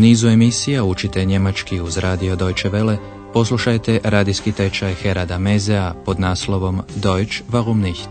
nizu emisija učite njemački uz radio Deutsche Welle, poslušajte radijski tečaj Herada Mezea pod naslovom Deutsch warum nicht?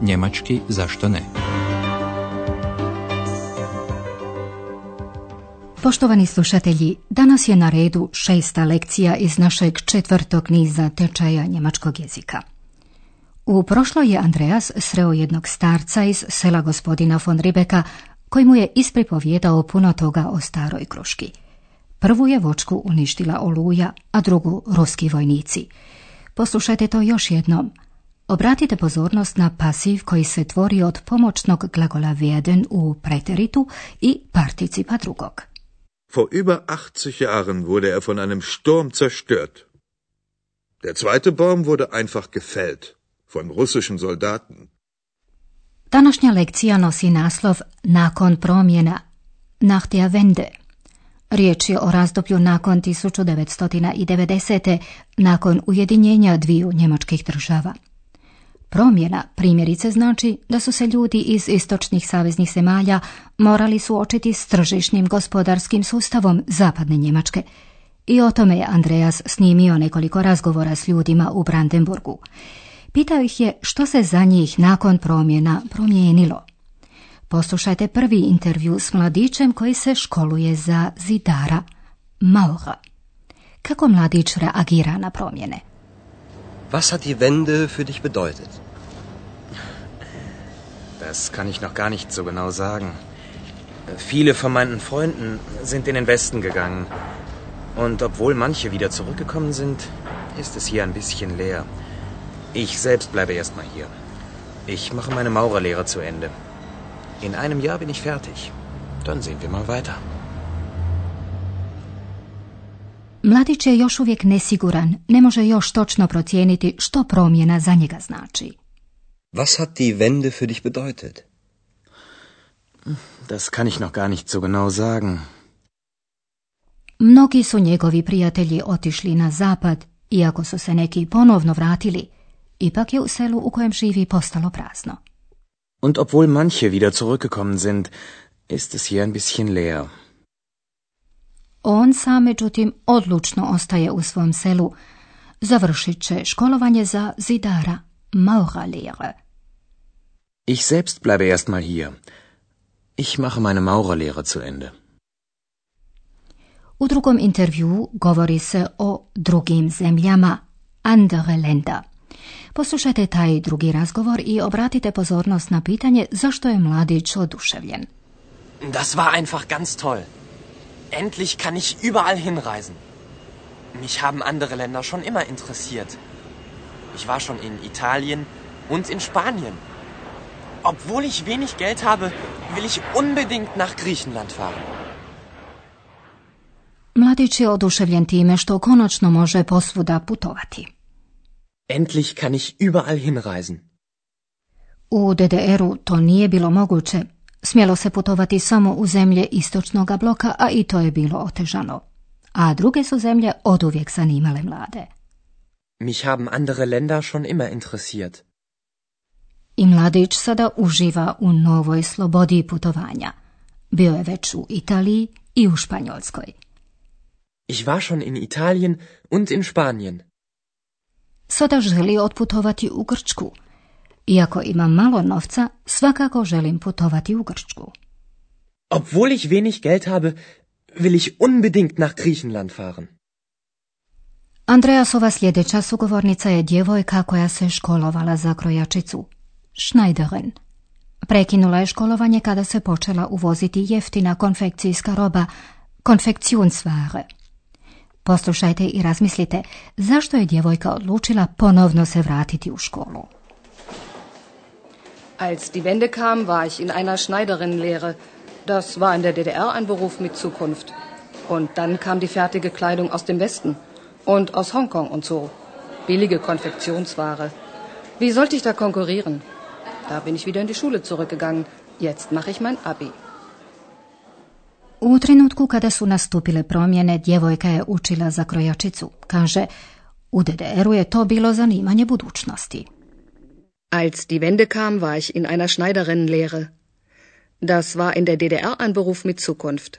Njemački zašto ne? Poštovani slušatelji, danas je na redu šesta lekcija iz našeg četvrtog niza tečaja njemačkog jezika. U prošloj je Andreas sreo jednog starca iz sela gospodina von Ribeka koji mu je ispripovjedao puno toga o staroj kruški. Prvu je vočku uništila oluja, a drugu ruski vojnici. Poslušajte to još jednom. Obratite pozornost na pasiv koji se tvori od pomoćnog glagola werden u preteritu i participa drugog. Vor über 80 Jahren wurde er von einem Sturm zerstört. Der zweite Baum wurde einfach gefällt von russischen Soldaten. Današnja lekcija nosi naslov Nakon promjena, nach der Wende. Riječ je o razdoblju nakon 1990. nakon ujedinjenja dviju njemačkih država. Promjena primjerice znači da su se ljudi iz istočnih saveznih zemalja morali suočiti s tržišnim gospodarskim sustavom zapadne Njemačke. I o tome je Andreas snimio nekoliko razgovora s ljudima u Brandenburgu. Pitao ih je što se za njih nakon promjena promijenilo. Poslušajte prvi intervju s mladićem koji se školuje za zidara, Maura. Kako mladić reagira na promjene? Was hat die Wende für dich bedeutet? Das kann ich noch gar nicht so genau sagen. Viele von meinen Freunden sind in den Westen gegangen. Und obwohl manche wieder zurückgekommen sind, ist es hier ein bisschen leer. Ich selbst bleibe erstmal hier. Ich mache meine Maurerlehre zu Ende. In einem Jahr bin ich fertig. Dann sehen wir mal weiter. Mladić je još uvijek nesiguran, ne može još točno procijeniti što promjena za njega znači. Was hat die Wende für dich bedeutet? Das kann ich noch gar nicht so genau sagen. Mnogi su njegovi prijatelji otišli na zapad, iako su se neki ponovno vratili, ipak je u selu u kojem živi postalo prazno. Und obwohl manche wieder zurückgekommen sind, ist es hier ein bisschen leer. On sam, međutim, odlučno ostaje u svom selu. Završit će školovanje za zidara, Maurerlehre. Ich selbst bleibe erstmal hier. Ich mache meine Maurerlehre zu Ende. U drugom intervju govori se o drugim zemljama, andere Länder. Poslušajte taj drugi razgovor i obratite pozornost na pitanje zašto je mladić oduševljen. Das war einfach ganz toll. Endlich kann ich überall hinreisen. Mich haben andere Länder schon immer interessiert. Ich war schon in Italien und in Spanien. Obwohl ich wenig Geld habe, will ich unbedingt nach Griechenland fahren. Mladić je oduševljen time što konačno može posvuda putovati. Endlich kann ich überall hinreisen. U DDR-u to nije bilo moguće. Smjelo se putovati samo u zemlje istočnog bloka, a i to je bilo otežano. A druge su zemlje oduvijek zanimale mlade. Mich haben andere Länder schon immer interessiert. I mladić sada uživa u novoj slobodi putovanja. Bio je već u Italiji i u Španjolskoj. Ich war schon in Italien und in Spanien. Sada želi otputovati u Grčku. Iako imam malo novca, svakako želim putovati u Grčku. Obwohl ich wenig Geld habe, will ich unbedingt nach Griechenland fahren. Andreasova sljedeća sugovornica je djevojka koja se školovala za krojačicu. Schneiderin. Prekinula je školovanje kada se počela uvoziti jeftina konfekcijska roba, konfekcionsware. Poslušajte i razmislite zašto je djevojka odlučila ponovno se vratiti u školu. Als die Wende kam, war ich in einer Schneiderinlehre. Das war in der DDR ein Beruf mit Zukunft. Und dann kam die fertige Kleidung aus dem Westen und aus Hongkong und so. Billige Konfektionsware. Wie sollte ich da konkurrieren? Da bin ich wieder in die Schule zurückgegangen. Jetzt mache ich mein Abi. U trenutku kada su nastupile promjene, djevojka je učila za krojačicu. Kaže, u DDR-u je to bilo zanimanje budućnosti. Als die Wende kam, war ich in einer Schneiderinnenlehre. Das war in der DDR ein Beruf mit Zukunft.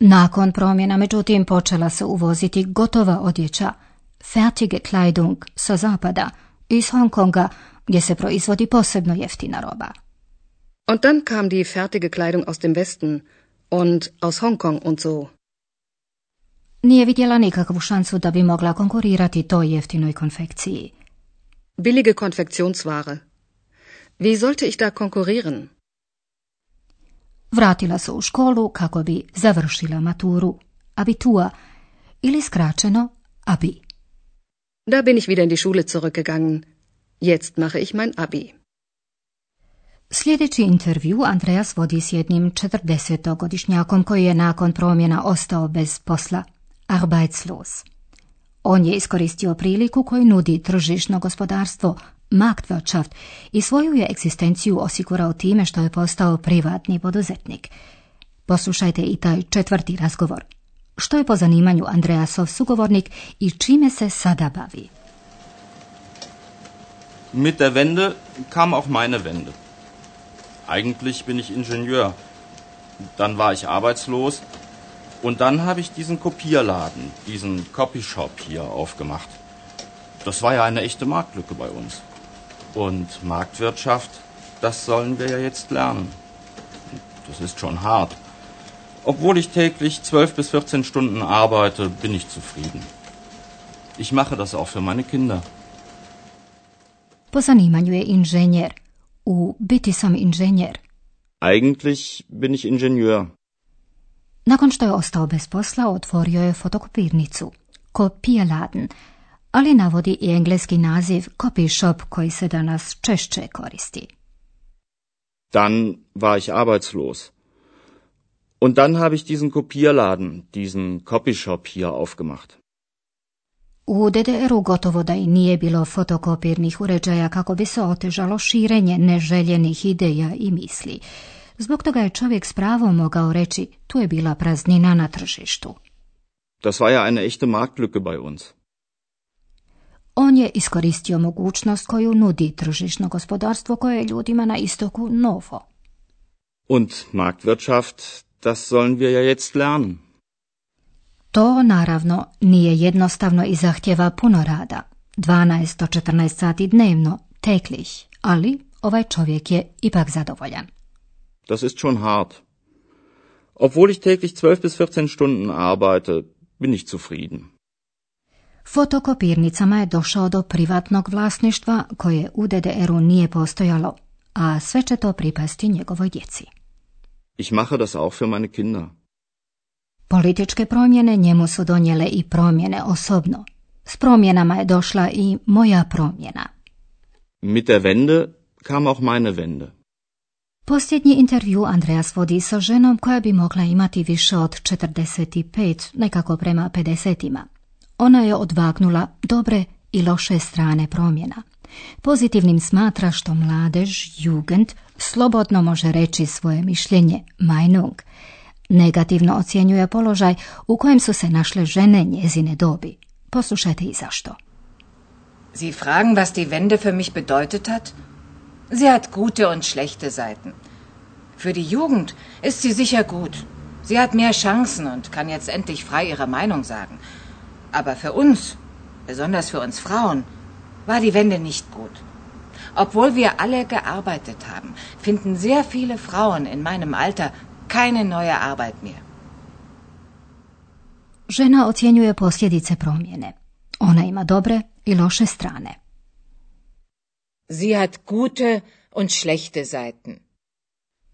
Nakon promjena, međutim, počela se uvoziti gotova odjeća, fertige Kleidung sa zapada, iz Hongkonga, gdje se proizvodi posebno jeftina roba. Und dann kam die fertige Kleidung aus dem Westen und aus Hongkong und so. Nije vidjela nikakvu šansu da bi mogla konkurirati toj jeftinoj konfekciji. Billige Konfektionsware. Wie sollte ich da konkurrieren? Vratila se u školu kako bi završila maturu, abitua, ili skraćeno abi. Da bin ich wieder in die Schule zurückgegangen. Jetzt mache ich mein Abi. Sljedeći intervju Andreas vodi s jednim 40-godišnjakom koji je nakon promjena ostao bez posla, arbeitslos. On je iskoristio priliku koju nudi tržišno gospodarstvo, Marktwirtschaft, i svoju je egzistenciju osigurao time što je postao privatni poduzetnik. Poslušajte i taj četvrti razgovor. Što je po zanimanju Andreasov sugovornik i čime se sada bavi? Mit der Wende kam auch meine Wende. Eigentlich bin ich Ingenieur. Dann war ich arbeitslos und dann habe ich diesen Kopierladen, diesen Copyshop hier aufgemacht. Das war ja eine echte Marktlücke bei uns. Und Marktwirtschaft, das sollen wir ja jetzt lernen. Das ist schon hart. Obwohl ich täglich 12 bis 14 Stunden arbeite, bin ich zufrieden. Ich mache das auch für meine Kinder. Po zanimanju je inženjer. U biti sam inženjer. Eigentlich bin ich Ingenieur. Nakon što je ostao bez posla, otvorio je fotokopirnicu, kopijeladen, ali navodi i engleski naziv copy shop koji se danas češće koristi. Dann war ich arbeitslos. Und dann habe ich diesen Kopierladen, diesen Copyshop hier aufgemacht. U DDR-u gotovo da i nije bilo fotokopirnih uređaja kako bi se otežalo širenje neželjenih ideja i misli. Zbog toga je čovjek s pravom mogao reći tu je bila praznina na tržištu. Das war ja eine echte Marktlücke bei uns. On je iskoristio mogućnost koju nudi tržišno gospodarstvo koje je ljudima na istoku novo. Und Marktwirtschaft, das sollen wir ja jetzt lernen. To naravno nije jednostavno i zahtjeva puno rada. 12 do 14 sati dnevno, teklich, ali ovaj čovjek je ipak zadovoljan. Das ist schon hart. Obwohl ich täglich 12 bis 14 Stunden arbeite, bin ich zufrieden. Fotokopirnicama je došao do privatnog vlasništva koje u DDR-u nije postojalo, a sve će to pripasti njegovoj djeci. Ich mache das auch für meine Kinder. Političke promjene njemu su donijele i promjene osobno. S promjenama je došla i moja promjena. Mit der Wende kam auch meine Wende. Posljednji intervju Andreas vodi sa ženom koja bi mogla imati više od 45, nekako prema 50 Ona je odvagnula dobre i loše strane promjena. Pozitivnim smatra što mladež, jugend, slobodno može reći svoje mišljenje, Meinung. Negativno ocjenjuje položaj u kojem su se našle žene njezine dobi. Poslušajte i zašto. Sie fragen, was die Wende für mich bedeutet hat? Sie hat gute und schlechte Seiten. Für die Jugend ist sie sicher gut. Sie hat mehr Chancen und kann jetzt endlich frei ihre Meinung sagen. Aber für uns, besonders für uns Frauen, war die Wende nicht gut. Obwohl wir alle gearbeitet haben, finden sehr viele Frauen in meinem Alter keine neue Arbeit mehr. Žena ocjenjuje posljedice promjene. Ona ima dobre i loše strane. Sie hat gute und schlechte Seiten.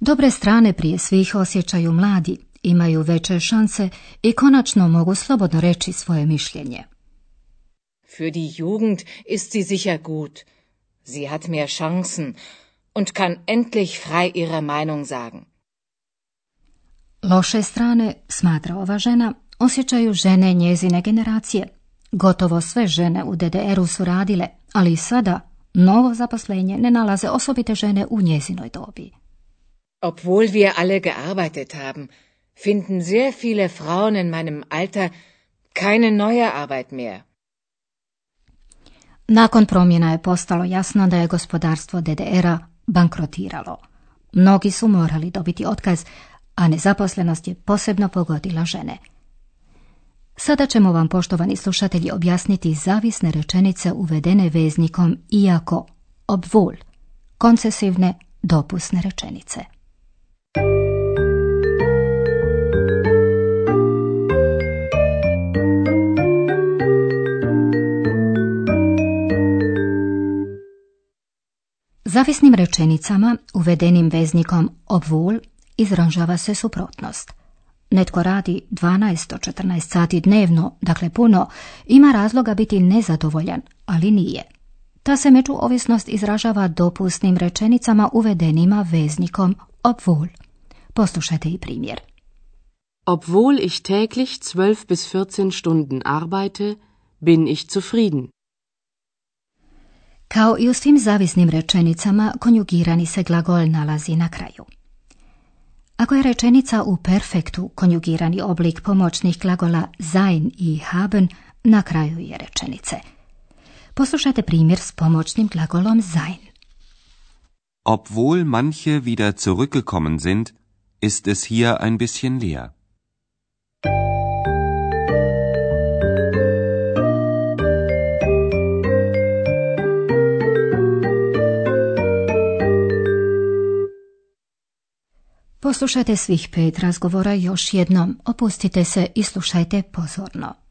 Dobre strane prije svih osjećaju mladi, imaju veće šanse i konačno mogu slobodno reći svoje mišljenje. Für die Jugend ist sie sicher gut. Sie hat mehr Chancen und kann endlich frei ihre Meinung sagen. Loše strane, smatra ova žena, osjećaju žene njezine generacije. Gotovo sve žene u DDR-u su radile, ali i sada novo zaposlenje ne nalaze osobite žene u njezinoj dobi. Obwohl wir alle gearbeitet haben, finden sehr viele Frauen in meinem Alter keine neue Arbeit mehr. Nakon promjena je postalo jasno da je gospodarstvo DDR-a bankrotiralo. Mnogi su morali dobiti otkaz, a nezaposlenost je posebno pogodila žene. Sada ćemo vam, poštovani slušatelji, objasniti zavisne rečenice uvedene veznikom iako, obvol, koncesivne, dopusne rečenice. Zavisnim rečenicama, uvedenim veznikom obvul, izražava se suprotnost. Netko radi 12-14 sati dnevno, dakle puno, ima razloga biti nezadovoljan, ali nije. Ta se međuovisnost izražava dopusnim rečenicama uvedenima veznikom obwohl. Poslušajte i primjer. Obwohl ich täglich 12 bis 14 Stunden arbeite, bin ich zufrieden. Kao i u svim zavisnim rečenicama, konjugirani se glagol nalazi na kraju. Ako je rečenica u perfektu, konjugirani oblik pomoćnih glagola sein i haben na kraju je rečenice. Poslušajte primjer s pomoćnim glagolom sein. Obwohl manche wieder zurückgekommen sind, ist es hier ein bisschen leer. Poslušajte svih pet razgovora još jednom, opustite se i slušajte pozorno.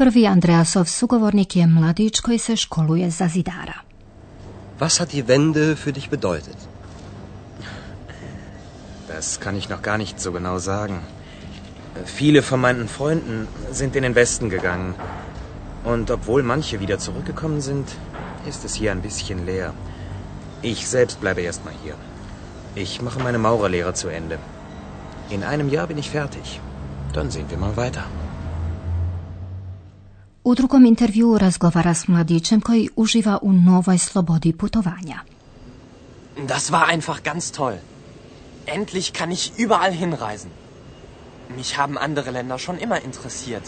Prvi Andreasov sugovornik je mladić koji se školuje za zidara. Was hat die Wende für dich bedeutet? Das kann ich noch gar nicht so genau sagen. Viele von meinen Freunden sind in den Westen gegangen. Und obwohl manche wieder zurückgekommen sind, ist es hier ein bisschen leer. Ich selbst bleibe erstmal hier. Ich mache meine Maurerlehre zu Ende. In einem Jahr bin ich fertig. Dann sehen wir mal weiter. U drugom intervjuu razgovara s mladićem koji uživa u novoj slobodi putovanja. Das war einfach ganz toll. Endlich kann ich überall hinreisen. Mich haben andere Länder schon immer interessiert.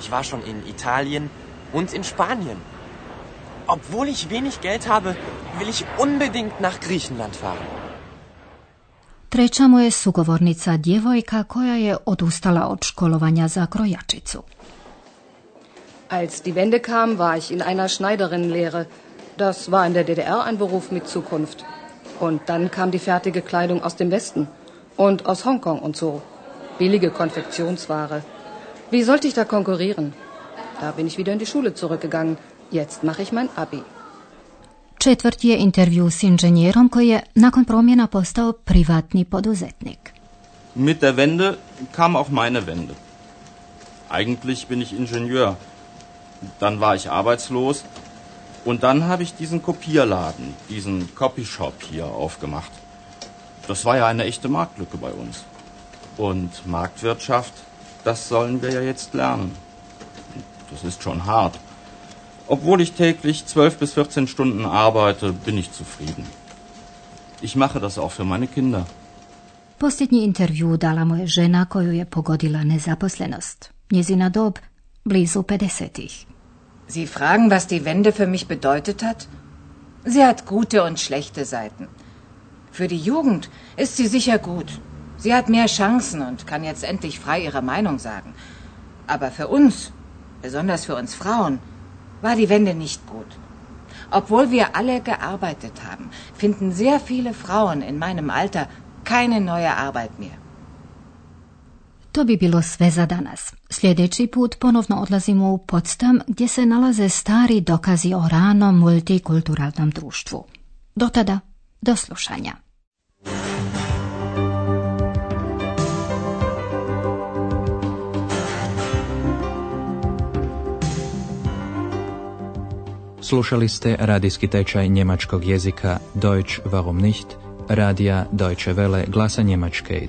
Ich war schon in Italien und in Spanien. Obwohl ich wenig Geld habe, will ich unbedingt nach Griechenland fahren. Treća mu je sugovornica djevojka koja je odustala od školovanja za krojačicu. Als die Wende kam, war ich in einer Schneiderinnenlehre. Das war in der DDR ein Beruf mit Zukunft. Und dann kam die fertige Kleidung aus dem Westen und aus Hongkong und so. Billige Konfektionsware. Wie sollte ich da konkurrieren? Da bin ich wieder in die Schule zurückgegangen. Jetzt mache ich mein Abi. Četvrti je intervju s inženjerom koji je nakon promjena postao privatni poduzetnik. Mit der Wende kam auch meine Wende. Eigentlich bin ich Ingenieur. Dann war ich arbeitslos und dann habe ich diesen Kopierladen, diesen Copyshop hier aufgemacht. Das war ja eine echte Marktlücke bei uns. Und Marktwirtschaft, das sollen wir ja jetzt lernen. Das ist schon hart. Obwohl ich täglich 12 bis 14 Stunden arbeite, bin ich zufrieden. Ich mache das auch für meine Kinder. Posljednji intervju dala mu je žena koju je pogodila nezaposlenost. Njezina dob blizu 50-ih. Sie fragen, was die Wende für mich bedeutet hat? Sie hat gute und schlechte Seiten. Für die Jugend ist sie sicher gut. Sie hat mehr Chancen und kann jetzt endlich frei ihre Meinung sagen. Aber für uns, besonders für uns Frauen, war die Wende nicht gut. Obwohl wir alle gearbeitet haben, finden sehr viele Frauen in meinem Alter keine neue Arbeit mehr. To bi bilo sve za danas. Sljedeći put ponovno odlazimo u Potsdam gdje se nalaze stari dokazi o ranom multikulturalnom društvu. Do tada, do slušanja. Slušali ste radijski tečaj njemačkog jezika Deutsch warum nicht, radija Deutsche Welle glasa Njemačke